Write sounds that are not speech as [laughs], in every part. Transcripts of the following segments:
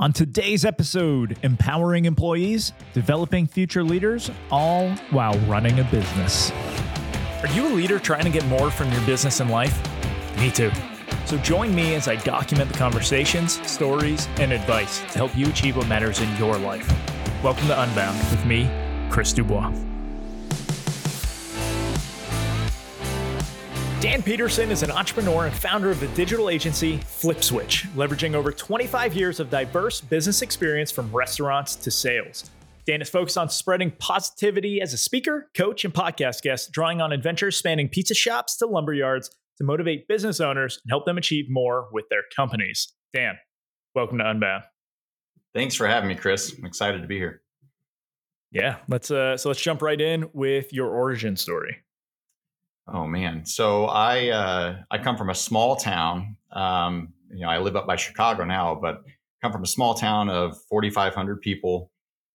On today's episode, empowering employees, developing future leaders, all while running a business. Are you a leader trying to get more from your business and life? Me too. So join me as I document the conversations, stories, and advice to help you achieve what matters in your life. Welcome to Unbound with me, Chris Dubois. Dan Peterson is an entrepreneur and founder of the digital agency FlipSwitch, leveraging over 25 years of diverse business experience from restaurants to sales. Dan is focused on spreading positivity as a speaker, coach, and podcast guest, drawing on adventures spanning pizza shops to lumber yards to motivate business owners and help them achieve more with their companies. Dan, welcome to Unbound. Thanks for having me, Chris. I'm excited to be here. Yeah, let's uh, so let's jump right in with your origin story. Oh man, so I uh, I come from a small town. Um, you know, I live up by Chicago now, but come from a small town of 4,500 people,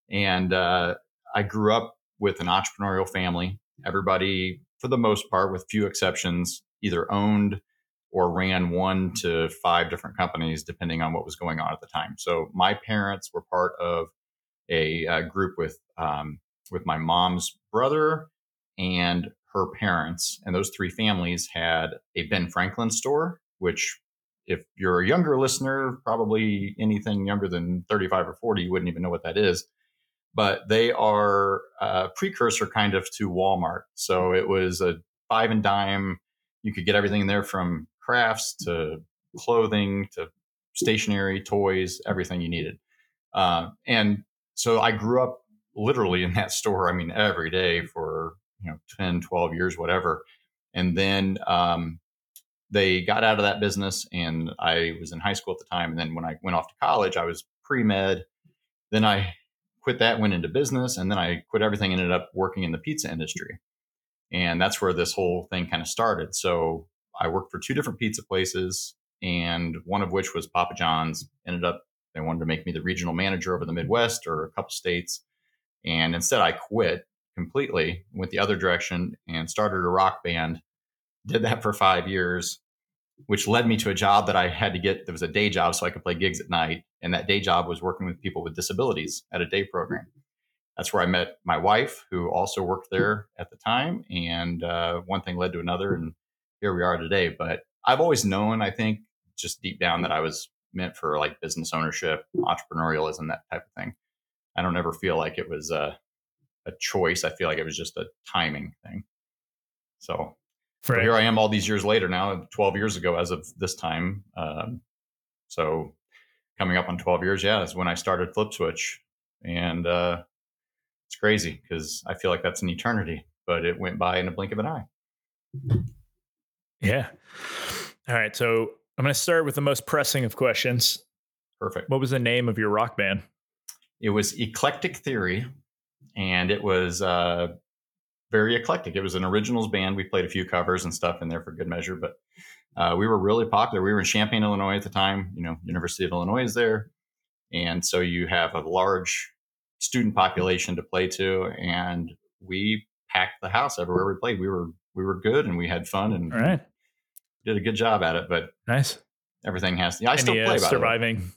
and uh, I grew up with an entrepreneurial family. Everybody, for the most part, with few exceptions, either owned or ran one to five different companies, depending on what was going on at the time. So my parents were part of a, a group with um, with my mom's brother and her parents, and those three families had a Ben Franklin store, which if you're a younger listener, probably anything younger than 35 or 40, you wouldn't even know what that is. But they are a precursor kind of to Walmart. So it was a five and dime. You could get everything in there from crafts to clothing to stationery, toys, everything you needed. Uh, and so I grew up literally in that store. I mean, every day for you know 10 12 years whatever. And then um, they got out of that business and i was in high school at the time and then when i went off to college i was pre-med. Then i quit that went into business and then i quit everything ended up working in the pizza industry. And that's where this whole thing kind of started. So i worked for two different pizza places and one of which was papa john's. Ended up they wanted to make me the regional manager over the midwest or a couple states. And instead i quit completely, went the other direction and started a rock band. Did that for five years, which led me to a job that I had to get. There was a day job so I could play gigs at night. And that day job was working with people with disabilities at a day program. That's where I met my wife, who also worked there at the time. And uh, one thing led to another. And here we are today. But I've always known, I think, just deep down that I was meant for like business ownership, entrepreneurialism, that type of thing. I don't ever feel like it was uh, a choice. I feel like it was just a timing thing. So, here I am all these years later now, 12 years ago as of this time. Um, so coming up on 12 years, yeah, is when I started FlipSwitch. And uh, it's crazy because I feel like that's an eternity, but it went by in a blink of an eye. Yeah. All right. So I'm going to start with the most pressing of questions. Perfect. What was the name of your rock band? It was Eclectic Theory and it was uh, very eclectic. It was an originals band. We played a few covers and stuff in there for good measure, but uh, we were really popular. We were in Champaign, Illinois at the time. You know, University of Illinois is there, and so you have a large student population to play to, and we packed the house everywhere we played. We were we were good and we had fun and All right. did a good job at it. But nice. Everything has. Yeah, I still play. Uh, surviving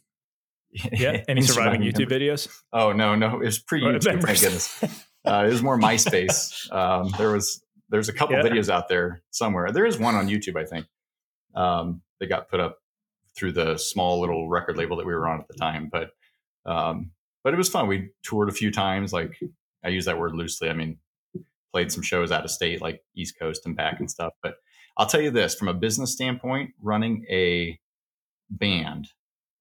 yeah. [laughs] Any surviving YouTube videos? Oh no, no, it was pre YouTube. Thank goodness. Uh, it was more MySpace. [laughs] Um, there was there's a couple yeah. videos out there somewhere. There is one on YouTube, I think. Um, they got put up through the small little record label that we were on at the time, but um, but it was fun. We toured a few times. Like I use that word loosely. I mean, played some shows out of state, like East Coast and back and stuff. But I'll tell you this: from a business standpoint, running a band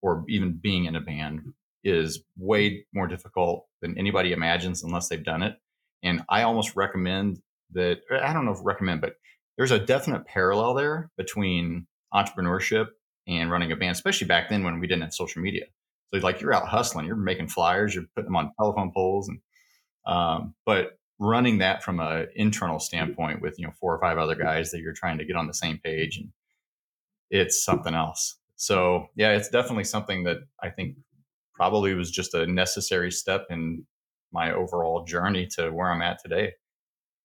or even being in a band is way more difficult than anybody imagines unless they've done it. And I almost recommend that, I don't know if recommend, but there's a definite parallel there between entrepreneurship and running a band, especially back then when we didn't have social media. So like you're out hustling, you're making flyers, you're putting them on telephone poles, and um, but running that from an internal standpoint with you know four or five other guys that you're trying to get on the same page, and it's something else. So yeah, it's definitely something that I think probably was just a necessary step in my overall journey to where I'm at today.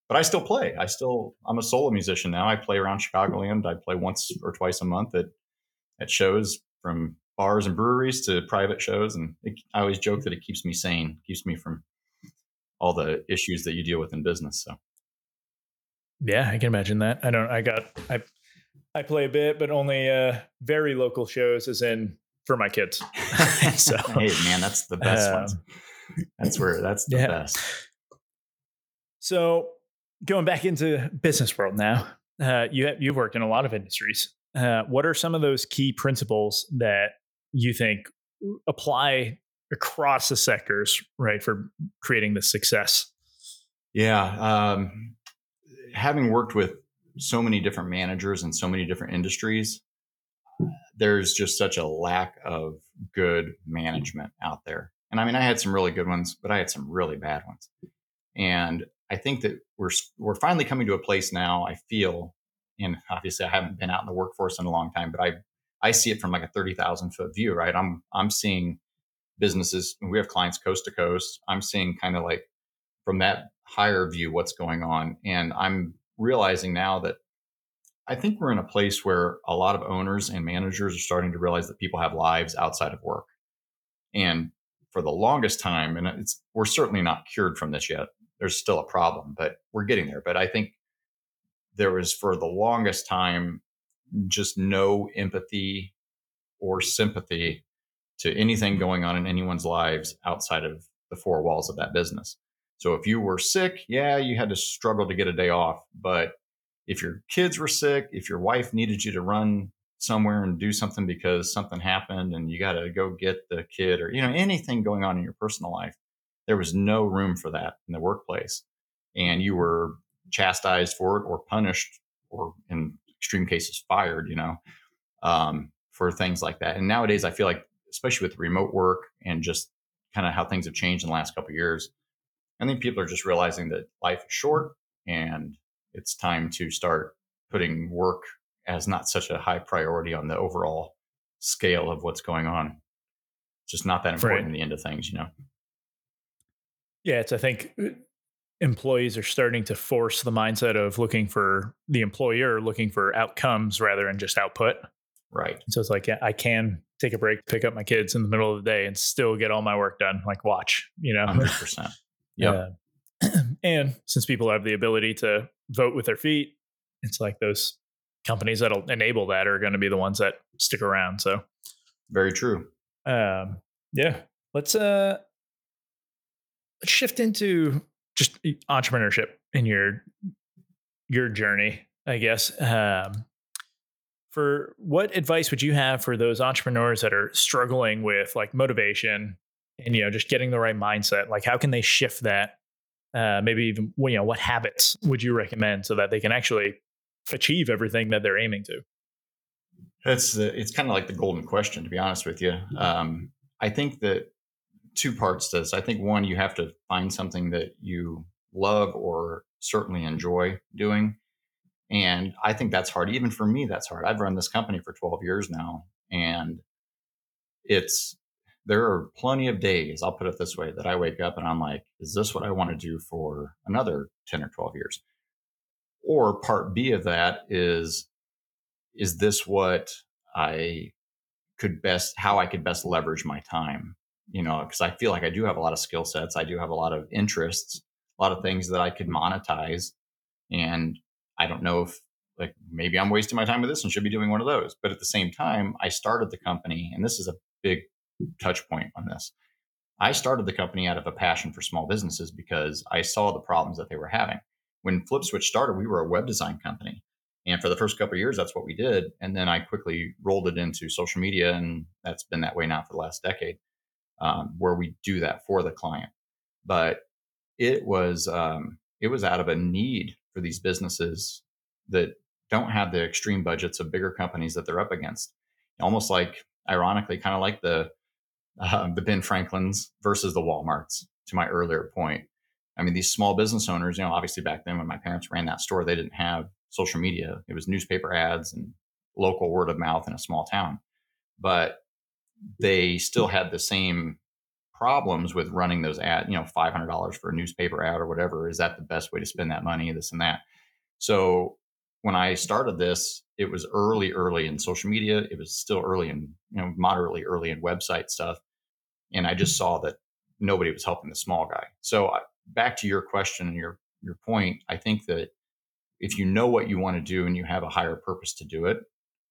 But I still play. I still I'm a solo musician now. I play around Chicagoland. I play once or twice a month at at shows from bars and breweries to private shows, and it, I always joke that it keeps me sane, keeps me from all the issues that you deal with in business. So, yeah, I can imagine that. I don't. I got. I I play a bit, but only uh, very local shows, as in for my kids. [laughs] [laughs] so, hey, man, that's the best um, ones. That's where that's the yeah. best. So, going back into business world now, uh, you have, you've worked in a lot of industries. Uh, what are some of those key principles that you think apply across the sectors, right, for creating the success? Yeah, um, having worked with so many different managers and so many different industries, there's just such a lack of good management out there. And I mean, I had some really good ones, but I had some really bad ones. And I think that we're we're finally coming to a place now. I feel, and obviously I haven't been out in the workforce in a long time, but I I see it from like a thirty thousand foot view. Right, I'm I'm seeing businesses. We have clients coast to coast. I'm seeing kind of like from that higher view what's going on, and I'm realizing now that I think we're in a place where a lot of owners and managers are starting to realize that people have lives outside of work. And for the longest time, and it's we're certainly not cured from this yet. There's still a problem, but we're getting there. But I think there was for the longest time just no empathy or sympathy to anything going on in anyone's lives outside of the four walls of that business. So if you were sick, yeah, you had to struggle to get a day off. But if your kids were sick, if your wife needed you to run somewhere and do something because something happened and you got to go get the kid or, you know, anything going on in your personal life, there was no room for that in the workplace. And you were chastised for it or punished or in extreme cases fired, you know, um, for things like that. And nowadays I feel like, especially with remote work and just kind of how things have changed in the last couple years, I think people are just realizing that life is short and it's time to start putting work as not such a high priority on the overall scale of what's going on. It's just not that important right. in the end of things, you know? Yeah, it's, I think uh, employees are starting to force the mindset of looking for the employer looking for outcomes rather than just output. Right. So it's like, yeah, I can take a break, pick up my kids in the middle of the day and still get all my work done. Like watch, you know? 100%. Yeah. Uh, [clears throat] and since people have the ability to vote with their feet, it's like those companies that'll enable that are going to be the ones that stick around. So very true. Um, yeah. Let's uh let's shift into just entrepreneurship in your your journey, I guess. Um, for what advice would you have for those entrepreneurs that are struggling with like motivation and you know just getting the right mindset like how can they shift that uh, maybe even you know what habits would you recommend so that they can actually achieve everything that they're aiming to? It's uh, it's kind of like the golden question to be honest with you. Um, i think that two parts to this. I think one you have to find something that you love or certainly enjoy doing and i think that's hard. Even for me that's hard. I've run this company for 12 years now and it's there are plenty of days, I'll put it this way, that I wake up and I'm like, is this what I want to do for another 10 or 12 years? Or part B of that is, is this what I could best, how I could best leverage my time? You know, because I feel like I do have a lot of skill sets. I do have a lot of interests, a lot of things that I could monetize. And I don't know if like maybe I'm wasting my time with this and should be doing one of those. But at the same time, I started the company, and this is a big touch point on this. I started the company out of a passion for small businesses because I saw the problems that they were having. When FlipSwitch started, we were a web design company. And for the first couple of years, that's what we did. And then I quickly rolled it into social media. And that's been that way now for the last decade, um, where we do that for the client. But it was, um, it was out of a need for these businesses that don't have the extreme budgets of bigger companies that they're up against. Almost like, ironically, kind of like the uh, the Ben Franklins versus the Walmarts. To my earlier point, I mean, these small business owners, you know, obviously back then when my parents ran that store, they didn't have social media. It was newspaper ads and local word of mouth in a small town. But they still had the same problems with running those ad, you know, $500 for a newspaper ad or whatever. Is that the best way to spend that money? This and that. So when I started this, it was early, early in social media. It was still early in, you know, moderately early in website stuff. And I just saw that nobody was helping the small guy. So I, back to your question and your, your point, I think that if you know what you want to do and you have a higher purpose to do it,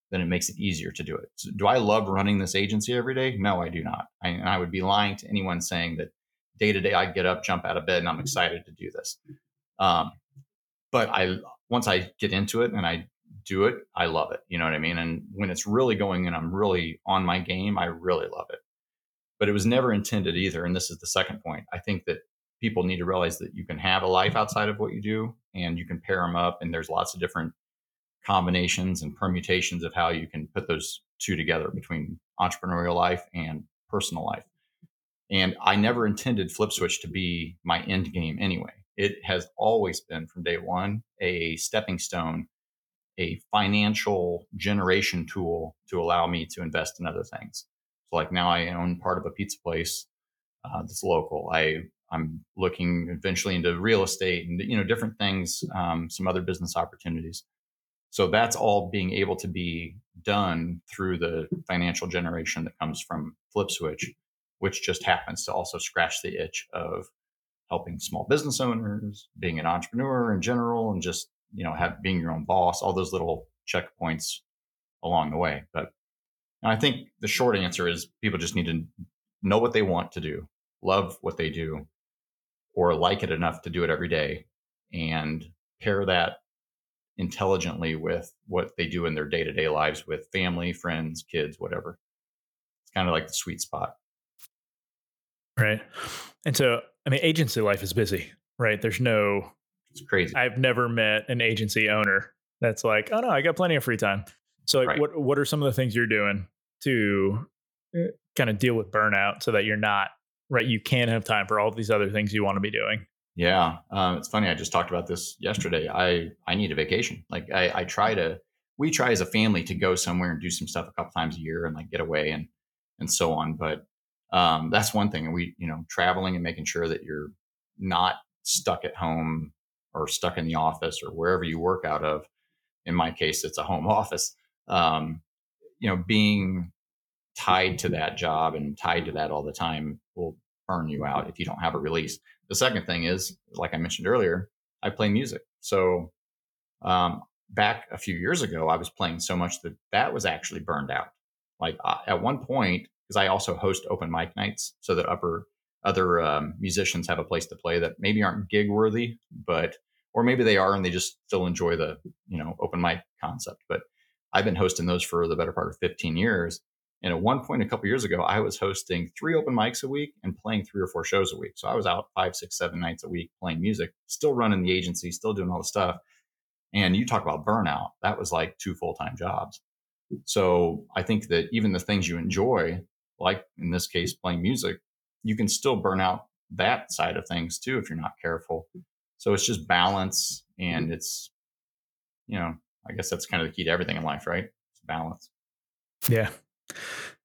then it makes it easier to do it. So do I love running this agency every day? No, I do not. I, and I would be lying to anyone saying that day to day I get up, jump out of bed, and I'm excited to do this. Um, but I once I get into it and I do it, I love it. You know what I mean? And when it's really going and I'm really on my game, I really love it. But it was never intended either. And this is the second point. I think that people need to realize that you can have a life outside of what you do and you can pair them up. And there's lots of different combinations and permutations of how you can put those two together between entrepreneurial life and personal life. And I never intended FlipSwitch to be my end game anyway. It has always been from day one a stepping stone, a financial generation tool to allow me to invest in other things. So, like now, I own part of a pizza place uh, that's local. I I'm looking eventually into real estate and you know different things, um, some other business opportunities. So that's all being able to be done through the financial generation that comes from FlipSwitch, which just happens to also scratch the itch of helping small business owners, being an entrepreneur in general, and just you know have being your own boss. All those little checkpoints along the way. But I think the short answer is people just need to know what they want to do, love what they do, or like it enough to do it every day, and pair that intelligently with what they do in their day to day lives with family, friends, kids, whatever. It's kind of like the sweet spot. Right. And so, I mean, agency life is busy, right? There's no, it's crazy. I've never met an agency owner that's like, oh no, I got plenty of free time. So, like, right. what what are some of the things you're doing to eh, kind of deal with burnout so that you're not right? You can have time for all these other things you want to be doing. Yeah, um, it's funny. I just talked about this yesterday. I I need a vacation. Like I, I try to. We try as a family to go somewhere and do some stuff a couple times a year and like get away and and so on. But um, that's one thing. And we, you know, traveling and making sure that you're not stuck at home or stuck in the office or wherever you work out of. In my case, it's a home [laughs] office. Um, you know, being tied to that job and tied to that all the time will burn you out if you don't have a release. The second thing is, like I mentioned earlier, I play music. So um, back a few years ago, I was playing so much that that was actually burned out. Like uh, at one point, because I also host open mic nights, so that upper other um, musicians have a place to play that maybe aren't gig worthy, but or maybe they are and they just still enjoy the you know open mic concept. But I've been hosting those for the better part of 15 years, and at one point, a couple years ago, I was hosting three open mics a week and playing three or four shows a week. So I was out five, six, seven nights a week playing music, still running the agency, still doing all the stuff. And you talk about burnout, that was like two full time jobs. So I think that even the things you enjoy, like in this case, playing music, you can still burn out that side of things too if you're not careful. So it's just balance and it's, you know, I guess that's kind of the key to everything in life, right? It's balance. Yeah,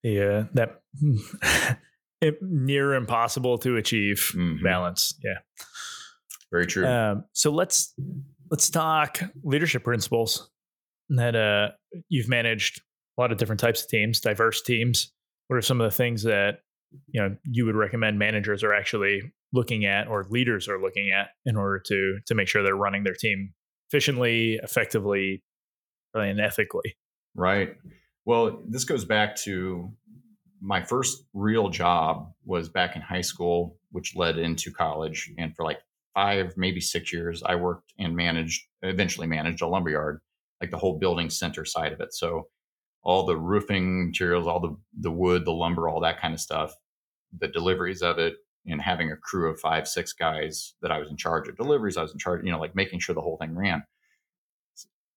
yeah, that [laughs] near impossible to achieve mm-hmm. balance. Yeah, very true. Um, so let's let's talk leadership principles that uh, you've managed a lot of different types of teams, diverse teams. What are some of the things that you know you would recommend managers are actually looking at or leaders are looking at in order to to make sure they're running their team efficiently, effectively, and ethically? Right. Well, this goes back to my first real job was back in high school, which led into college. And for like five, maybe six years, I worked and managed, eventually managed a lumberyard, like the whole building center side of it. So all the roofing materials, all the, the wood, the lumber, all that kind of stuff, the deliveries of it, and having a crew of five, six guys that I was in charge of deliveries. I was in charge, you know, like making sure the whole thing ran.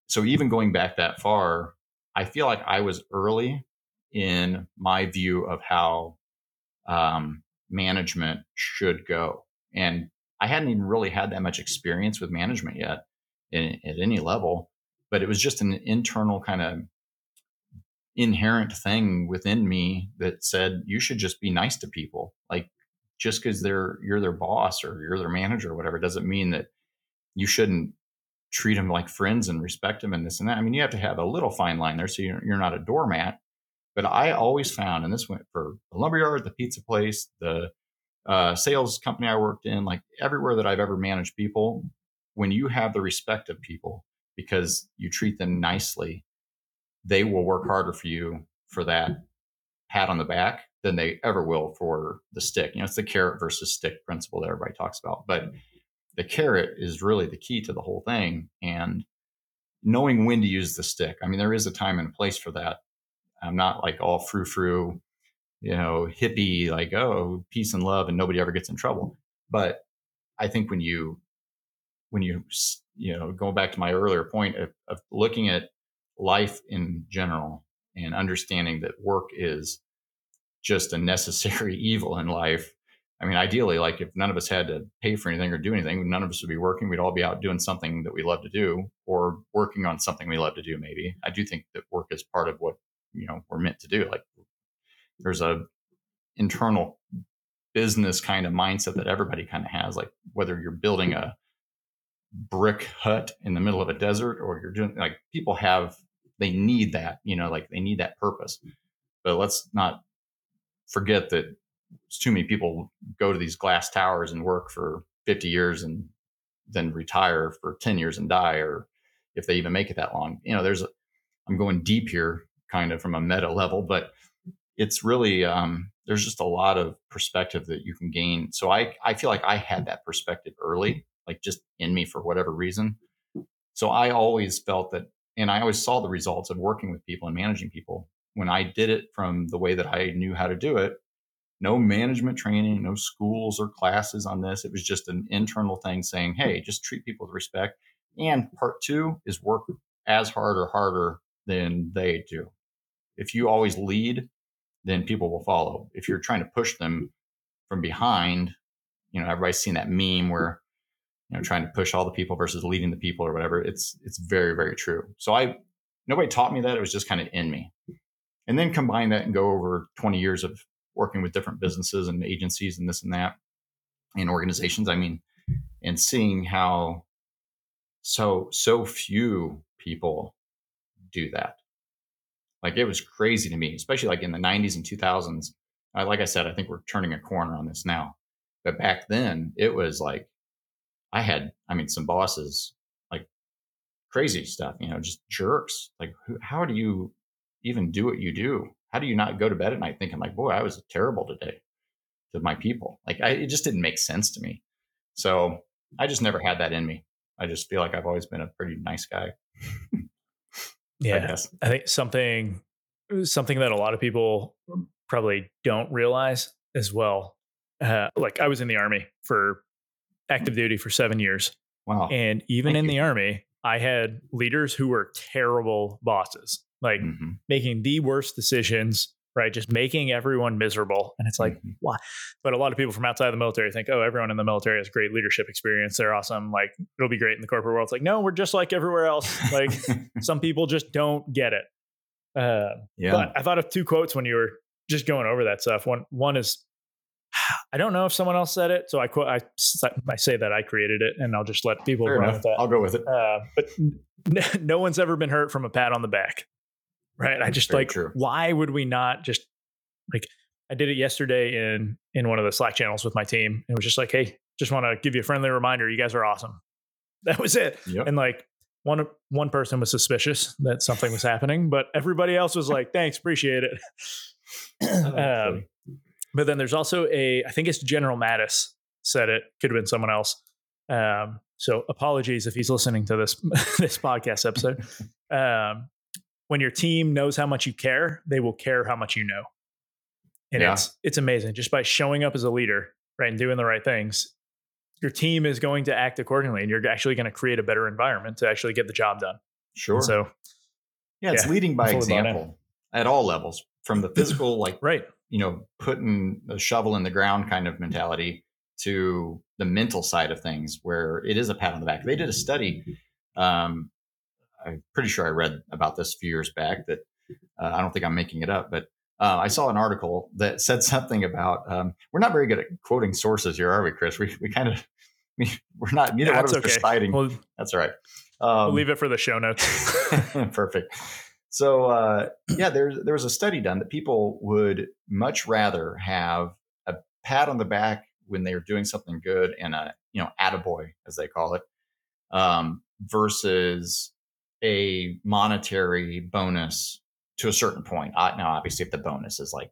So even going back that far, I feel like I was early in my view of how um, management should go. And I hadn't even really had that much experience with management yet in, at any level, but it was just an internal kind of inherent thing within me that said you should just be nice to people. Like just because they're you're their boss or you're their manager or whatever doesn't mean that you shouldn't treat them like friends and respect them and this and that. I mean, you have to have a little fine line there so you're, you're not a doormat. But I always found, and this went for the lumberyard, the pizza place, the uh, sales company I worked in, like everywhere that I've ever managed people, when you have the respect of people because you treat them nicely, they will work harder for you for that pat on the back than they ever will for the stick. You know, it's the carrot versus stick principle that everybody talks about. But the carrot is really the key to the whole thing. And knowing when to use the stick. I mean, there is a time and a place for that. I'm not like all frou frou, you know, hippie, like, oh, peace and love and nobody ever gets in trouble. But I think when you, when you, you know, going back to my earlier point of, of looking at life in general and understanding that work is just a necessary [laughs] evil in life. I mean, ideally, like if none of us had to pay for anything or do anything, none of us would be working. We'd all be out doing something that we love to do or working on something we love to do, maybe. I do think that work is part of what, you know, we're meant to do. Like there's a internal business kind of mindset that everybody kind of has, like whether you're building a brick hut in the middle of a desert or you're doing like people have they need that, you know, like they need that purpose. But let's not forget that too many people go to these glass towers and work for 50 years and then retire for 10 years and die, or if they even make it that long. You know, there's, a, I'm going deep here kind of from a meta level, but it's really, um, there's just a lot of perspective that you can gain. So I, I feel like I had that perspective early, like just in me for whatever reason. So I always felt that and I always saw the results of working with people and managing people. When I did it from the way that I knew how to do it, no management training, no schools or classes on this. It was just an internal thing saying, hey, just treat people with respect. And part two is work as hard or harder than they do. If you always lead, then people will follow. If you're trying to push them from behind, you know, everybody's seen that meme where you know trying to push all the people versus leading the people or whatever it's it's very very true. So i nobody taught me that. It was just kind of in me. And then combine that and go over 20 years of working with different businesses and agencies and this and that and organizations i mean and seeing how so so few people do that. Like it was crazy to me especially like in the 90s and 2000s I, like i said i think we're turning a corner on this now. But back then it was like I had, I mean, some bosses like crazy stuff, you know, just jerks. Like, who, how do you even do what you do? How do you not go to bed at night thinking like, boy, I was terrible today to my people? Like, I, it just didn't make sense to me. So I just never had that in me. I just feel like I've always been a pretty nice guy. [laughs] yeah, I, I think something something that a lot of people probably don't realize as well. Uh, like I was in the army for active duty for seven years. Wow. And even Thank in you. the army, I had leaders who were terrible bosses, like mm-hmm. making the worst decisions, right? Just making everyone miserable. And it's like, mm-hmm. why? But a lot of people from outside the military think, oh, everyone in the military has great leadership experience. They're awesome. Like, it'll be great in the corporate world. It's like, no, we're just like everywhere else. [laughs] Like, some people just don't get it. Uh, yeah. But I thought of two quotes when you were just going over that stuff. One, one is I don't know if someone else said it, so I quote. I, I say that I created it, and I'll just let people Fair run enough. with that. I'll go with it. Uh, but n- [laughs] no one's ever been hurt from a pat on the back, right? I just Very like. True. Why would we not just like? I did it yesterday in in one of the Slack channels with my team. It was just like, hey, just want to give you a friendly reminder. You guys are awesome. [laughs] That was it. Yep. And like one one person was suspicious that something was happening, but everybody else was like, thanks, appreciate it. [laughs] um, but then there's also a, I think it's General Mattis said it. Could have been someone else. Um, so apologies if he's listening to this [laughs] this podcast episode. [laughs] Um, when your team knows how much you care, they will care how much you know. And yeah. it's it's amazing just by showing up as a leader, right, and doing the right things. Your team is going to act accordingly, and you're actually going to create a better environment to actually get the job done. Sure. And so, yeah, it's yeah, leading by example at all levels, from the physical, like right, you know, putting a shovel in the ground kind of mentality to the mental side of things, where it is a pat on the back. They did a study. Um, I'm pretty sure I read about this a few years back. That uh, I don't think I'm making it up, but uh, I saw an article that said something about um, we're not very good at quoting sources here, are we, Chris? We we kind of we, we're not neither one of us okay. Well, That's all right. Um, we'll leave it for the show notes. [laughs] perfect. So uh, yeah, there there was a study done that people would much rather have a pat on the back when they're doing something good and a you know attaboy as they call it um, versus a monetary bonus to a certain point. Now, obviously, if the bonus is like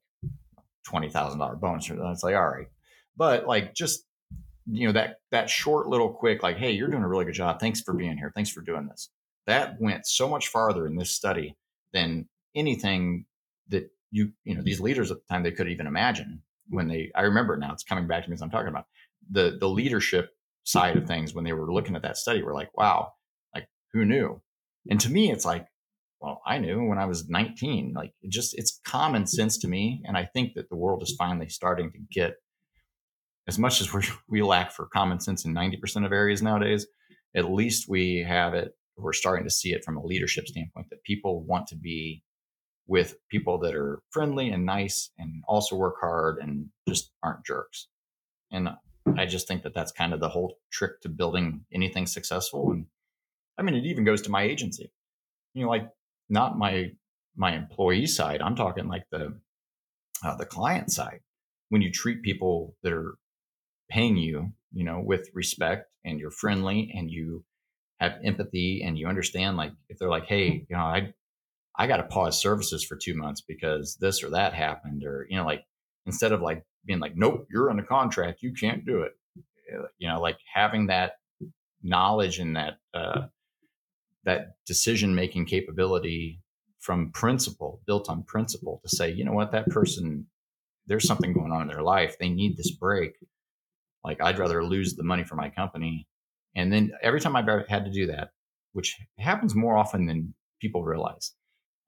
twenty thousand dollar bonus, it's like all right, but like just you know that that short little quick like, hey, you're doing a really good job. Thanks for being here. Thanks for doing this. That went so much farther in this study than anything that you you know these leaders at the time they could even imagine when they I remember now it's coming back to me as I'm talking about the the leadership side of things when they were looking at that study were like wow like who knew? And to me it's like well I knew when I was 19 like it just it's common sense to me and I think that the world is finally starting to get as much as we we lack for common sense in 90% of areas nowadays at least we have it we're starting to see it from a leadership standpoint that people want to be with people that are friendly and nice and also work hard and just aren't jerks. And I just think that that's kind of the whole trick to building anything successful. And I mean, it even goes to my agency. You know, like not my my employee side. I'm talking like the uh, the client side. When you treat people that are paying you, you know, with respect and you're friendly and you have empathy and you understand like if they're like hey you know i i got to pause services for two months because this or that happened or you know like instead of like being like nope you're on a contract you can't do it eh, you know like having that knowledge and that uh, that decision making capability from principle built on principle to say you know what? That person there's something going on in their life. They need this break. Like i'd rather lose the money for my company and then every time I've had to do that, which happens more often than people realize,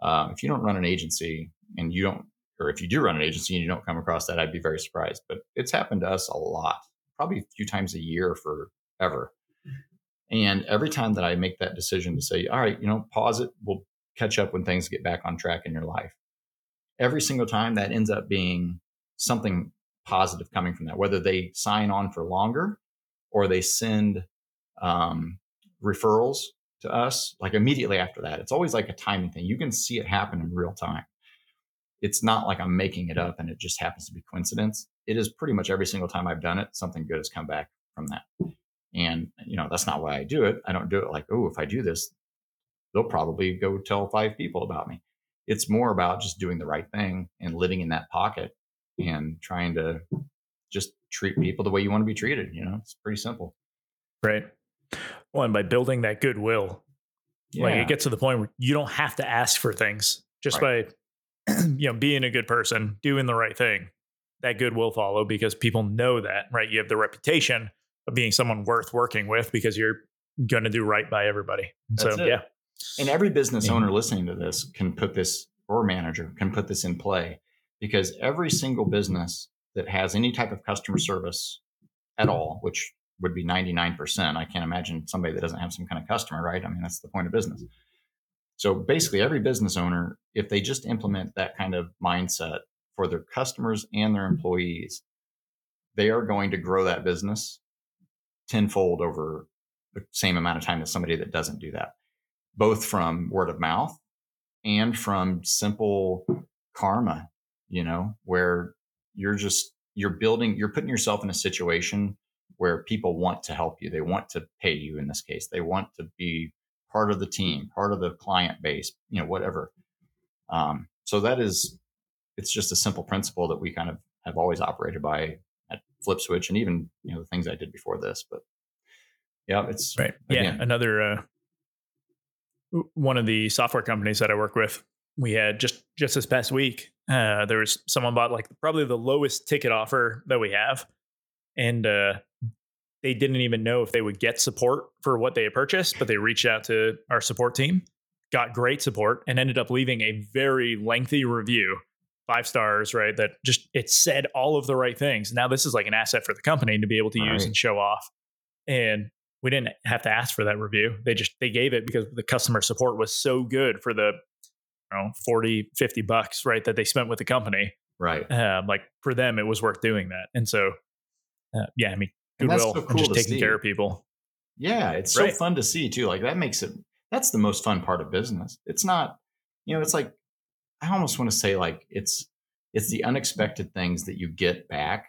uh, if you don't run an agency and you don't, or if you do run an agency and you don't come across that, I'd be very surprised. But it's happened to us a lot, probably a few times a year forever. And every time that I make that decision to say, all right, you know, pause it, we'll catch up when things get back on track in your life. Every single time that ends up being something positive coming from that, whether they sign on for longer or they send um, referrals to us like immediately after that. It's always like a timing thing. You can see it happen in real time. It's not like I'm making it up and it just happens to be coincidence. It is pretty much every single time I've done it, something good has come back from that. And you know, that's not why I do it. I don't do it like, oh, if I do this, they'll probably go tell five people about me. It's more about just doing the right thing and living in that pocket and trying to just treat people the way you want to be treated. You know, it's pretty simple. Right. And by building that goodwill, yeah. like it gets to the point where you don't have to ask for things just right. by, [clears throat] you know, being a good person, doing the right thing. That good will follow because people know that, right? You have the reputation of being someone worth working with because you're going to do right by everybody. That's so, it. yeah. And every business yeah. owner listening to this can put this, or manager can put this in play because every single business that has any type of customer service at all, which would be 99%. I can't imagine somebody that doesn't have some kind of customer, right? I mean, that's the point of business. Mm-hmm. So basically, every business owner, if they just implement that kind of mindset for their customers and their employees, they are going to grow that business tenfold over the same amount of time as somebody that doesn't do that, both from word of mouth and from simple karma, you know, where you're just, you're building, you're putting yourself in a situation where people want to help you. They want to pay you in this case. They want to be part of the team, part of the client base, you know, whatever. Um, so that is, it's just a simple principle that we kind of have always operated by at FlipSwitch and even, you know, the things I did before this. But yeah, it's right. Again, yeah. Another, uh, one of the software companies that I work with, we had just just this past week, uh, there was someone bought like probably the lowest ticket offer that we have, and uh, they didn't even know if they would get support for what they had purchased, but they reached out to our support team, got great support, and ended up leaving a very lengthy review, five stars, right? That just it said all of the right things. Now this is like an asset for the company to be able to use and show off. And we didn't have to ask for that review. They just they gave it because the customer support was so good for the you know 40 50 bucks right that they spent with the company right um, like for them it was worth doing that and so uh, yeah i mean goodwill so cool and just taking see. care of people. Yeah, it's right. so fun to see too. Like that makes it that's the most fun part of business. It's not, you know, it's like I almost want to say like it's it's the unexpected things that you get back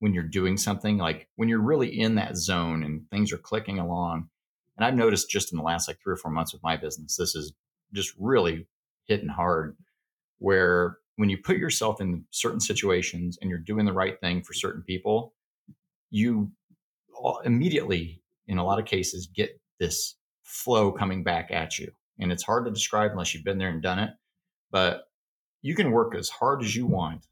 when you're doing something like when you're really in that zone and things are clicking along. And I've noticed just in the last like three or four months with my business, this is just really hitting hard where when you put yourself in certain situations and you're doing the right thing for certain people, you immediately, in a lot of cases, get this flow coming back at you. And it's hard to describe unless you've been there and done it. But you can work as hard as you want.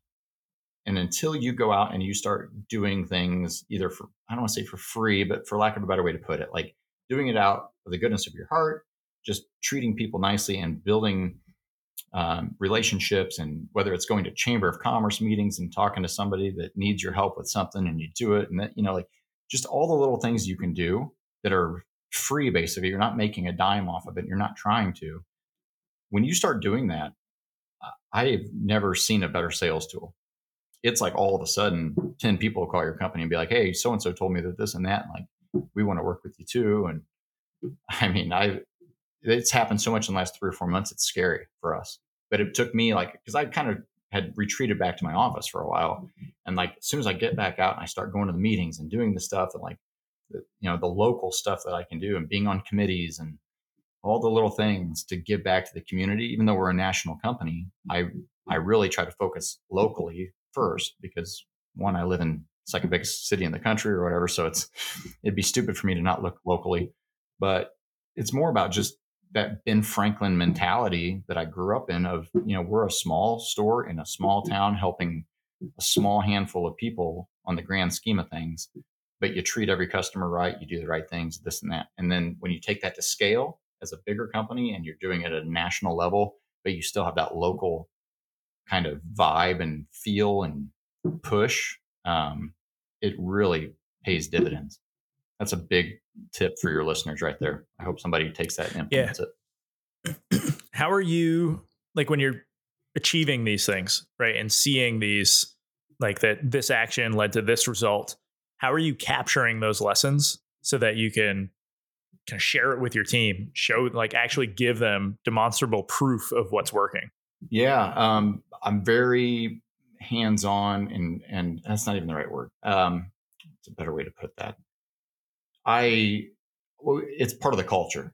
And until you go out and you start doing things either for, I don't want to say for free, but for lack of a better way to put it, like doing it out of the goodness of your heart, just treating people nicely and building um, relationships and whether it's going to chamber of commerce meetings and talking to somebody that needs your help with something and you do it and that you know like just all the little things you can do that are free basically. You're not making a dime off of it. You're not trying to. When you start doing that i've never seen a better sales tool. It's like all of a sudden 10 people call your company and be like hey so and so told me that this and that and like we want to work with you too. And [laughs] i mean i it's happened so much in the last three or four months. It's scary for us. But it took me like because I kind of had retreated back to my office for a while, mm-hmm. and like as soon as I get back out and I start going to the meetings and doing the stuff and like the, you know the local stuff that I can do and being on committees and all the little things to give back to the community. Even though we're a national company, I I mm-hmm. really try to focus locally first because one I live in second biggest city in the country or whatever, so it's [laughs] it'd be stupid for me to not look locally. But it's more about just that Ben Franklin mentality that I grew up in of, you know, we're a small store in a small town helping a small handful of people on the grand scheme of things, but you treat every customer right, you do the right things, this and that. And then when you take that to scale as a bigger company and you're doing it at a national level, but you still have that local kind of vibe and feel and push, um, it really pays dividends. That's a big tip for your listeners right there. I hope somebody takes that and implements yeah. it. [clears throat] How are you like when you're achieving these things, right? And seeing these like that this action led to this result. How are you capturing those lessons so that you can kind of share it with your team, show like actually give them demonstrable proof of what's working? Yeah, um, I'm very hands on, and and that's not even the right word. Um, it's a better way to put that. I, it's part of the culture.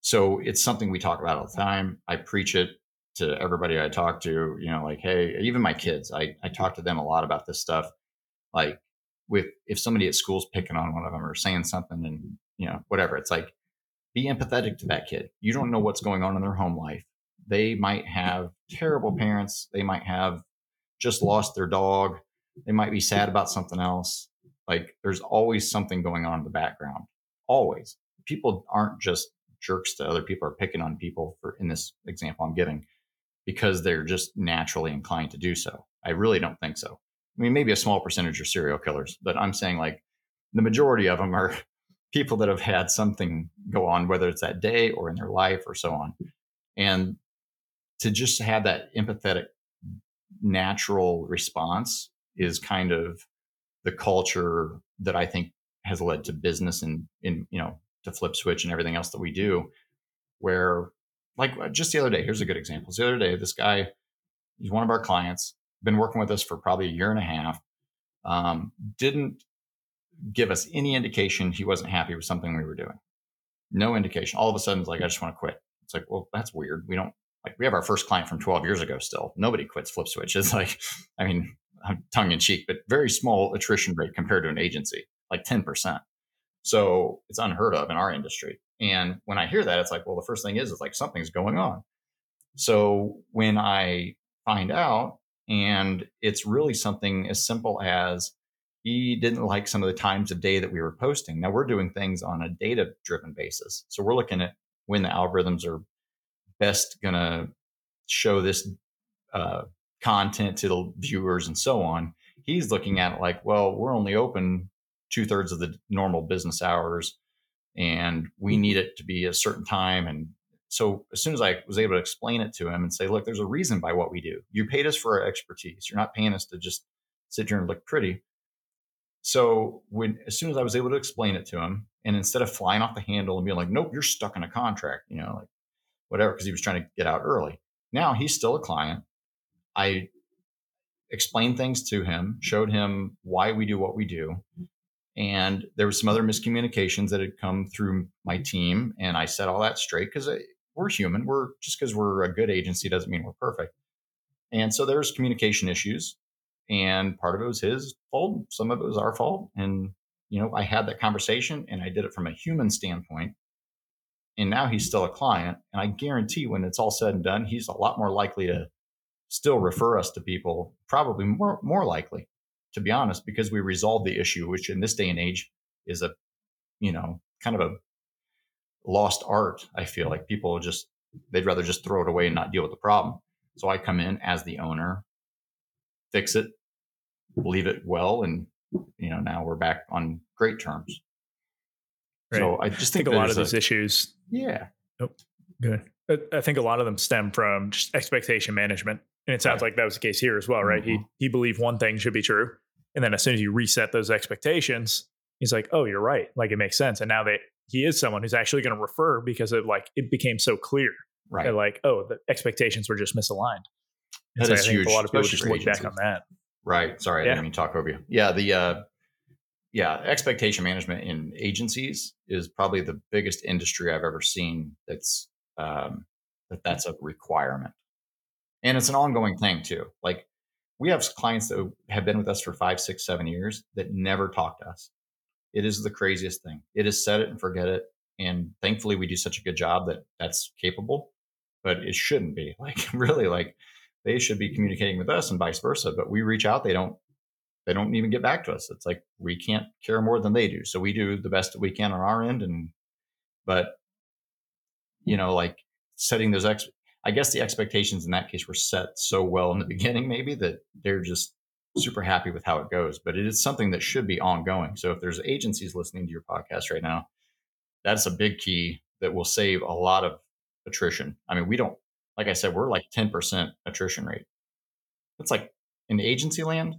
So it's something we talk about all the time. I preach it to everybody I talk to, you know, like, hey, even my kids, I, I talk to them a lot about this stuff. Like with, if somebody at school's picking on one of them or saying something and, you know, whatever, it's like, be empathetic to that kid. You don't know what's going on in their home life. They might have terrible parents. They might have just lost their dog. They might be sad about something else. Like there's always something going on in the background. Always. People aren't just jerks to other people or picking on people for in this example I'm giving because they're just naturally inclined to do so. I really don't think so. I mean, maybe a small percentage are serial killers, but I'm saying like the majority of them are [laughs] people that have had something go on, whether it's that day or in their life or so on. And to just have that empathetic, natural response is kind of the culture that I think has led to business and in you know to FlipSwitch and everything else that we do where like uh, just the other day here's a good example. The other day this guy he's one of our clients been working with us for probably a year and a half um, didn't give us any indication he wasn't happy with something we were doing. No indication. All of a sudden it's like i just want to quit. It's like well that's weird. We don't like we have our first client from 12 years ago still. Nobody quits FlipSwitch it's [laughs] like i mean tongue in cheek, but very small attrition rate compared to an agency, like 10%. So it's unheard of in our industry. And when I hear that, it's like, well, the first thing is, is like something's going on. So when I find out, and it's really something as simple as he didn't like some of the times of day that we were posting. Now we're doing things on a data driven basis. So we're looking at when the algorithms are best going to show this uh, content to the viewers and so on. He's looking at it like, well, we're only open two thirds of the normal business hours and we mm-hmm. need it to be a certain time. And so as soon as I was able to explain it to him and say, look, there's a reason by what we do. You paid us for our expertise. You're not paying us to just sit here and look pretty. so when as soon as I was able to explain it to him, and instead of flying off the handle and being like, "Nope, you're stuck in a contract," you know, like whatever, because he was trying to get out early. Now he's still a client. I explained things to him, showed him why we do what we do, and there was some other miscommunications that had come through my team, and I set all that straight because we're human. We're just because we're a good agency doesn't mean we're perfect. And so there's communication issues, and part of it was his fault, some of it was our fault, and you know I had that conversation, and I did it from a human standpoint. And now he's still a client, and I guarantee when it's all said and done, he's a lot more likely to still refer us to people, probably more more likely, to be honest, because we resolved the issue, which in this day and age is a, you know, kind of a lost art. I feel like people just they'd rather just throw it away and not deal with the problem. So I come in as the owner, fix it, leave it well, and you know now we're back on great terms. Right. So I just think, think a lot of these issues. Yeah. Oh, good. I think a lot of them stem from just expectation management, and it sounds right. like that was the case here as well, right? Mm-hmm. He he believed one thing should be true, and then as soon as you reset those expectations, he's like, "Oh, you're right. Like it makes sense." And now that he is someone who's actually going to refer because of like it became so clear right that, like oh the expectations were just misaligned and that so is huge a lot of people just look back on that right sorry yeah. i didn't mean to talk over you yeah the uh yeah expectation management in agencies is probably the biggest industry i've ever seen that's um that that's a requirement and it's an ongoing thing too like we have clients that have been with us for five six seven years that never talk to us it is the craziest thing. It is set it and forget it. And thankfully, we do such a good job that that's capable, but it shouldn't be. [laughs] Like, really, like they should be communicating with us and vice versa. But we reach out, they don't, they don't even get back to us. It's like we can't care more than they do. So we do the best that we can on our end. And, but, you know, like setting those ex, I guess the expectations in that case were set so well in the [laughs] beginning, maybe that they're just super happy with how it goes, but it is something that should be ongoing. So if there's agencies listening to your podcast right now, that's a big key that will save a lot of attrition. I mean, we don't, like I said, we're like 10% attrition rate. It's like in agency land,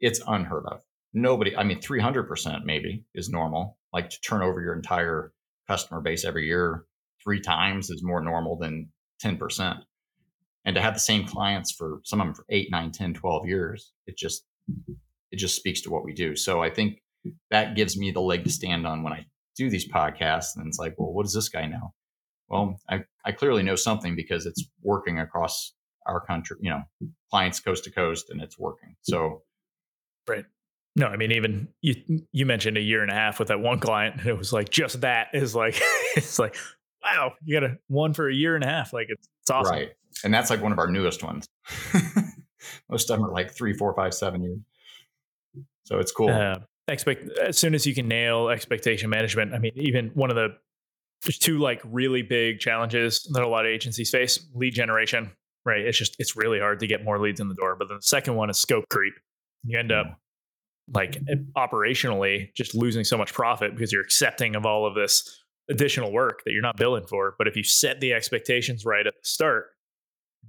it's unheard of. Nobody, I mean, 300% maybe is normal. Like to turn over your entire customer base every year three times is more normal than 10% and to have the same clients for some of them for 8 9 10 12 years it just it just speaks to what we do. So i think that gives me the leg to stand on when i do these podcasts and it's like well what does this guy know? Well i, I clearly know something because it's working across our country you know clients coast to coast and it's working. So right. No, I mean even you you mentioned a year and a half with that one client, and it was like just that is like [laughs] it's like wow, you got a one for a year and a half. Like it's, it's awesome. Right. And that's like one of our newest ones. [laughs] Most of them are like three, four, five, seven years. So it's cool. Uh, expect as soon as you can nail expectation management. I mean, even one of the there's two like really big challenges that a lot of agencies face: lead generation. Right. It's just it's really hard to get more leads in the door. But then the second one is scope creep. You end up mm. like operationally just losing so much profit because you're accepting of all of this additional work that you're not billing for. But if you set the expectations right at the start,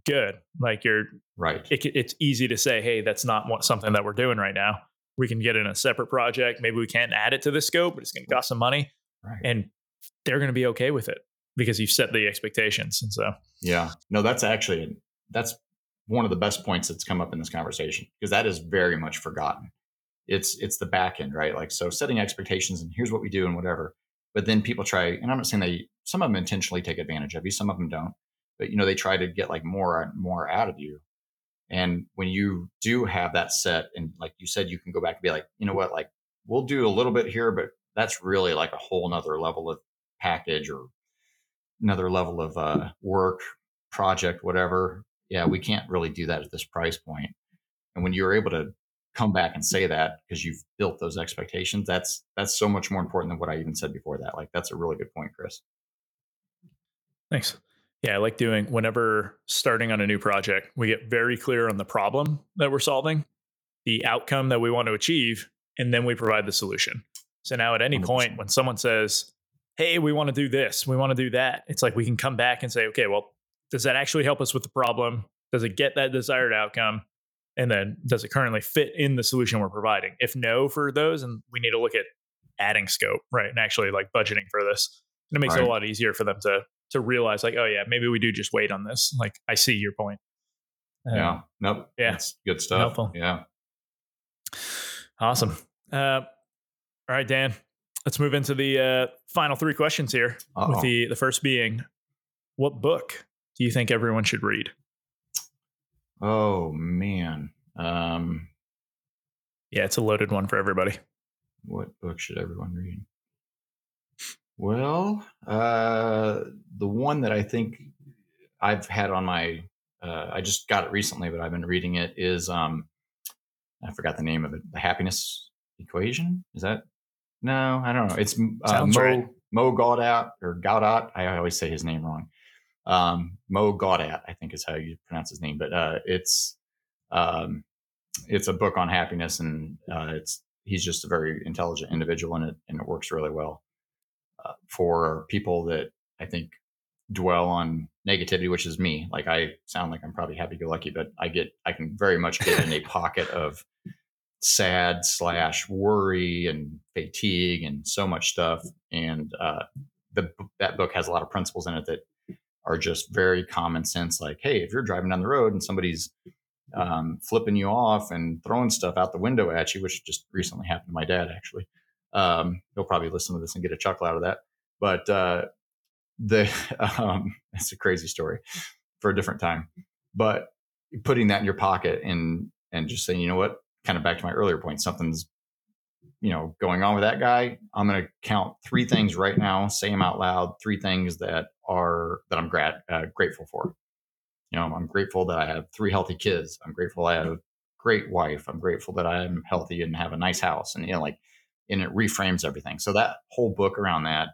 good. Like you're right. It, it's easy to say, hey, that's not what, something that we're doing right now. We can get in a separate project. Maybe we can't add it to the scope, but it's going to cost some money. Right. And they're going to be okay with it because you've set the expectations. And so, yeah, no, that's actually, that's one of the best points that's come up in this conversation because that is very much forgotten. It's, it's the back end, right? Like, so setting expectations and here's what we do and whatever but then people try, and I'm not saying they, some of them intentionally take advantage of you, some of them don't, but you know, they try to get like more and more out of you. And when you do have that set, and like you said, you can go back and be like, you know what, like we'll do a little bit here, but that's really like a whole nother level of package or another level of uh, work, project, whatever. Yeah, we can't really do that at this price point. And when you're able to come back and say that because you've built those expectations that's that's so much more important than what i even said before that like that's a really good point chris. Thanks. Yeah i like doing whenever starting on a new project we get very clear on the problem that we're solving the outcome that we want to achieve and then we provide the solution. So now at any 100%. point when someone says hey we want to do this we want to do that it's like we can come back and say okay well does that actually help us with the problem? Does it get that desired outcome And then does it currently fit in the solution we're providing? If no for those, and we need to look at adding scope, right? And actually like budgeting for this. And it makes Right. it a lot easier for them to to realize like, oh yeah, maybe we do just wait on this. Like I see your point. Um, yeah. Nope. yeah. That's good stuff. Helpful. Yeah. Awesome. Uh, all right, Dan. Let's move into the uh, final three questions here. With Uh-oh. the the first being, what book do you think everyone should read? Oh man. Um, Yeah, it's a loaded one for everybody. what book should everyone read? Well, uh, the one that I think I've had on my, uh, I just got it recently, but I've been reading it is, um, I forgot the name of it. The Happiness Equation. Is that? No, I don't know. It's uh, Sounds Mo right. Mo Gawdat or Gawdat. I always say his name wrong. Um, Mo Gawdat, I think is how you pronounce his name, but uh, it's um, it's a book on happiness, and uh, it's he's just a very intelligent individual in it, and it works really well uh, for people that I think dwell on negativity, which is me. Like I sound like I'm probably happy-go-lucky, but I get I can very much get in a [laughs] pocket of sad slash worry and fatigue and so much stuff. And uh, the that book has a lot of principles in it that are just very common sense. Like, hey, if you're driving down the road and somebody's um, flipping you off and throwing stuff out the window at you, which just recently happened to my dad, actually. Um, he'll probably listen to this and get a chuckle out of that. But uh, the [laughs] um, it's a crazy story for a different time. But putting that in your pocket and and just saying, you know what, kind of back to my earlier point, something's you know going on with that guy. I'm going to count three things right now, say them out loud. Three things that are that I'm grat- uh, grateful for. You know, I'm grateful that I have three healthy kids. I'm grateful I have a great wife. I'm grateful that I'm healthy and have a nice house. And you know, like, and it reframes everything. So that whole book around that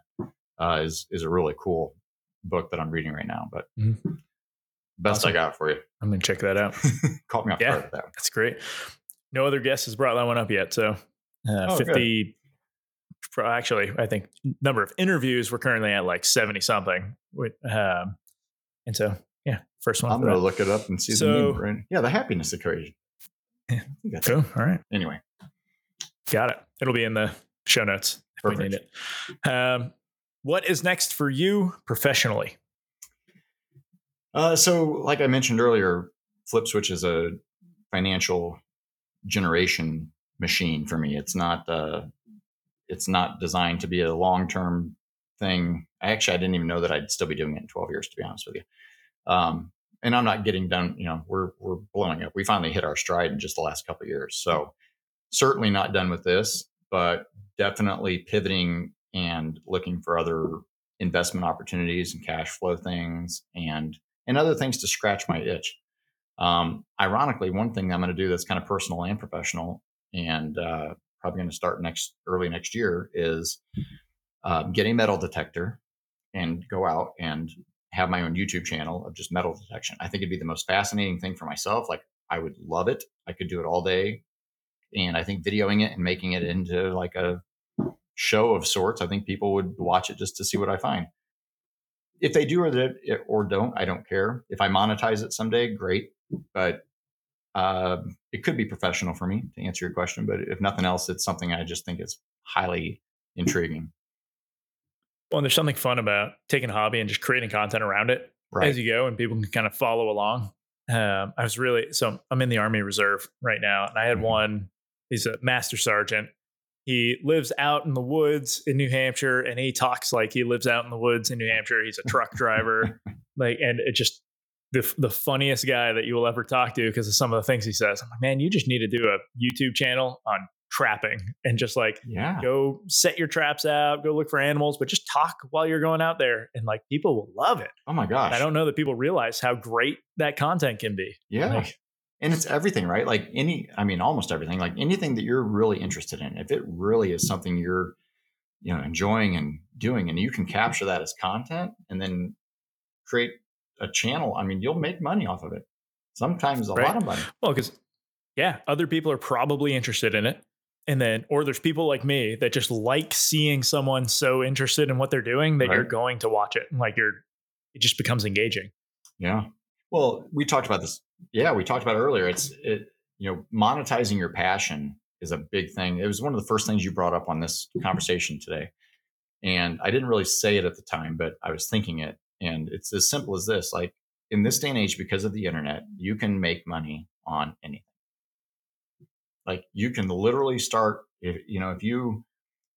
uh, is is a really cool book that I'm reading right now. But Mhm. best Awesome. I got for you. I'm gonna check that out. [laughs] Caught me off Yeah. guard with that. one. That's great. No other guest has brought that one up yet. So uh, Oh, good. 50, pro- actually, I think number of interviews we're currently at like 70 something. With, um, and so, yeah, first one. I'm going to that. look it up and see So- the name. Yeah, the happiness equation. Yeah. I think that's Cool. All right. Anyway, Got it. It'll be in the show notes if we need Perfect. it. Um, what is next for you professionally? Uh, so, like I mentioned earlier, FlipSwitch is a financial generation machine for me. It's not uh, it's not designed to be a long term thing. Actually I didn't even know that I'd still be doing it in 12 years, to be honest with you. Um, and I'm not getting done. You know, we're we're blowing up. We finally hit our stride in just the last couple years. So certainly not done with this, but definitely pivoting and looking for other investment opportunities and cash flow things and and other things to scratch my itch. Um, ironically, one thing I'm going to do that's kind of personal and professional, and uh, probably going to start next early next year, is uh, get a metal detector and go out and have my own YouTube channel of just metal detection. I think it'd be the most fascinating thing for myself. Like I would love it. I could do it all day, and I think videoing it and making it into like a show of sorts, I think people would watch it just to see what I find if they do or that or don't, I don't care. If I monetize it someday, great. But uh, it could be professional for me to answer your question. But if nothing else, it's something I just think is highly intriguing. Well, and there's something fun about taking a hobby and just creating content around it Right. as you go, and people can kind of follow along. Um, I was really so I'm in the Army Reserve right now, and I had Mhm. one. He's a master sergeant. He lives out in the woods in New Hampshire, and he talks like he lives out in the woods in New Hampshire. He's a truck driver, [laughs] like, and it just the the funniest guy that you will ever talk to because of some of the things he says. I'm like, man, you just need to do a YouTube channel on trapping and just like yeah. go set your traps out, go look for animals, but just talk while you're going out there. And like people will love it. Oh my gosh. I don't know that people realize how great that content can be. Yeah. Like, and it's everything, right? Like any, I mean, almost everything, like anything that you're really interested in. If it really is something you're, you know, enjoying and doing, and you can capture that as content and then create a channel, I mean, you'll make money off of it. Sometimes a Right. lot of money. well, because yeah, other people are probably interested in it. And then, or there's people like me that just like seeing someone so interested in what they're doing that you're going to watch it. And like you're, it just becomes engaging. Yeah. Well, we talked about this. Yeah, we talked about it earlier. It's it you know, monetizing your passion is a big thing. It was one of the first things you brought up on this conversation today. And I didn't really say it at the time, but I was thinking it. And it's as simple as this like in this day and age, because of the internet, you can make money on anything. Like you can literally start, if, you know, if you,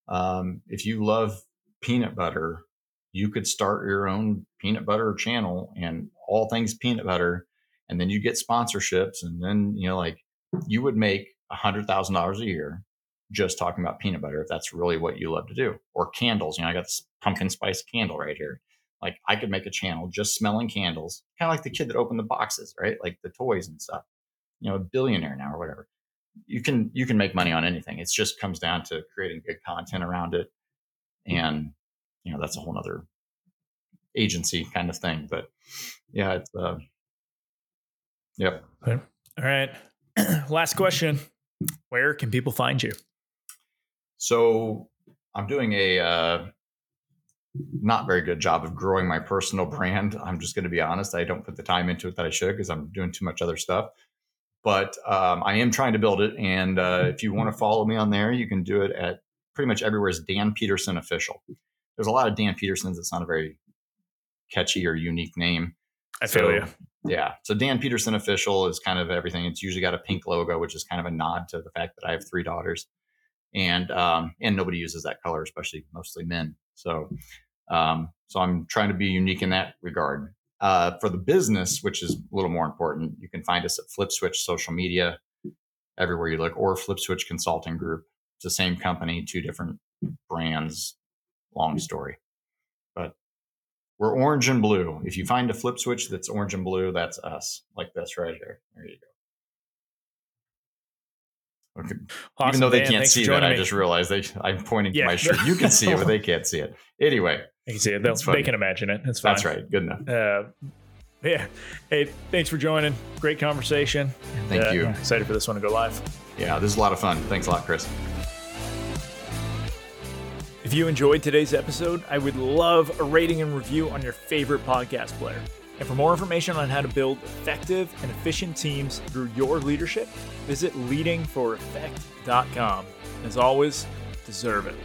um, if you love peanut butter, you could start your own peanut butter channel and all things peanut butter. And then you get sponsorships. And then, you know, like you would make a hundred thousand dollars a year just talking about peanut butter if that's really what you love to do or candles you know i got this pumpkin spice candle right here like i could make a channel just smelling candles kind of like the kid that opened the boxes right? Like the toys and stuff. You know a billionaire now or whatever. You can you can make money on anything. It just comes down to creating good content around it. And you know that's a whole other agency kind of thing but yeah it's uh yep. All right. [clears throat] Last question. Where can people find you? So I'm doing a uh, not very good job of growing my personal brand. I'm just going to be honest. I don't put the time into it that I should because I'm doing too much other stuff. But um, I am trying to build it. And uh, if you want to follow me on there, you can do it at pretty much everywhere is Dan Peterson Official. There's a lot of Dan Petersons. It's not a very catchy or unique name. I feel so, you. Yeah. So Dan Peterson Official is kind of everything. It's usually got a pink logo, which is kind of a nod to the fact that I have three daughters and um, and nobody uses that color, especially mostly men. So um, so I'm trying to be unique in that regard. Uh, for the business, which is a little more important, you can find us at FlipSwitch social media everywhere you look, or FlipSwitch Consulting Group. It's the same company, two different brands. Long story, but we're orange and blue. If you find a flip switch that's orange and blue, that's us, like this right here. There you go. Okay. Awesome, Even though they can't see that, me. I just realized they, I'm pointing yeah. to my [laughs] shirt. You can see it, but they can't see it. Anyway, they can see it. They can imagine it. That's fine. That's right. Good enough. Uh, yeah. Hey, thanks for joining. Great conversation. Thank uh, you. excited for this one to go live. Yeah, this is a lot of fun. Thanks a lot, Chris. If you enjoyed today's episode, I would love a rating and review on your favorite podcast player. And for more information on how to build effective and efficient teams through your leadership, visit leadingforeffect.com. As always, deserve it.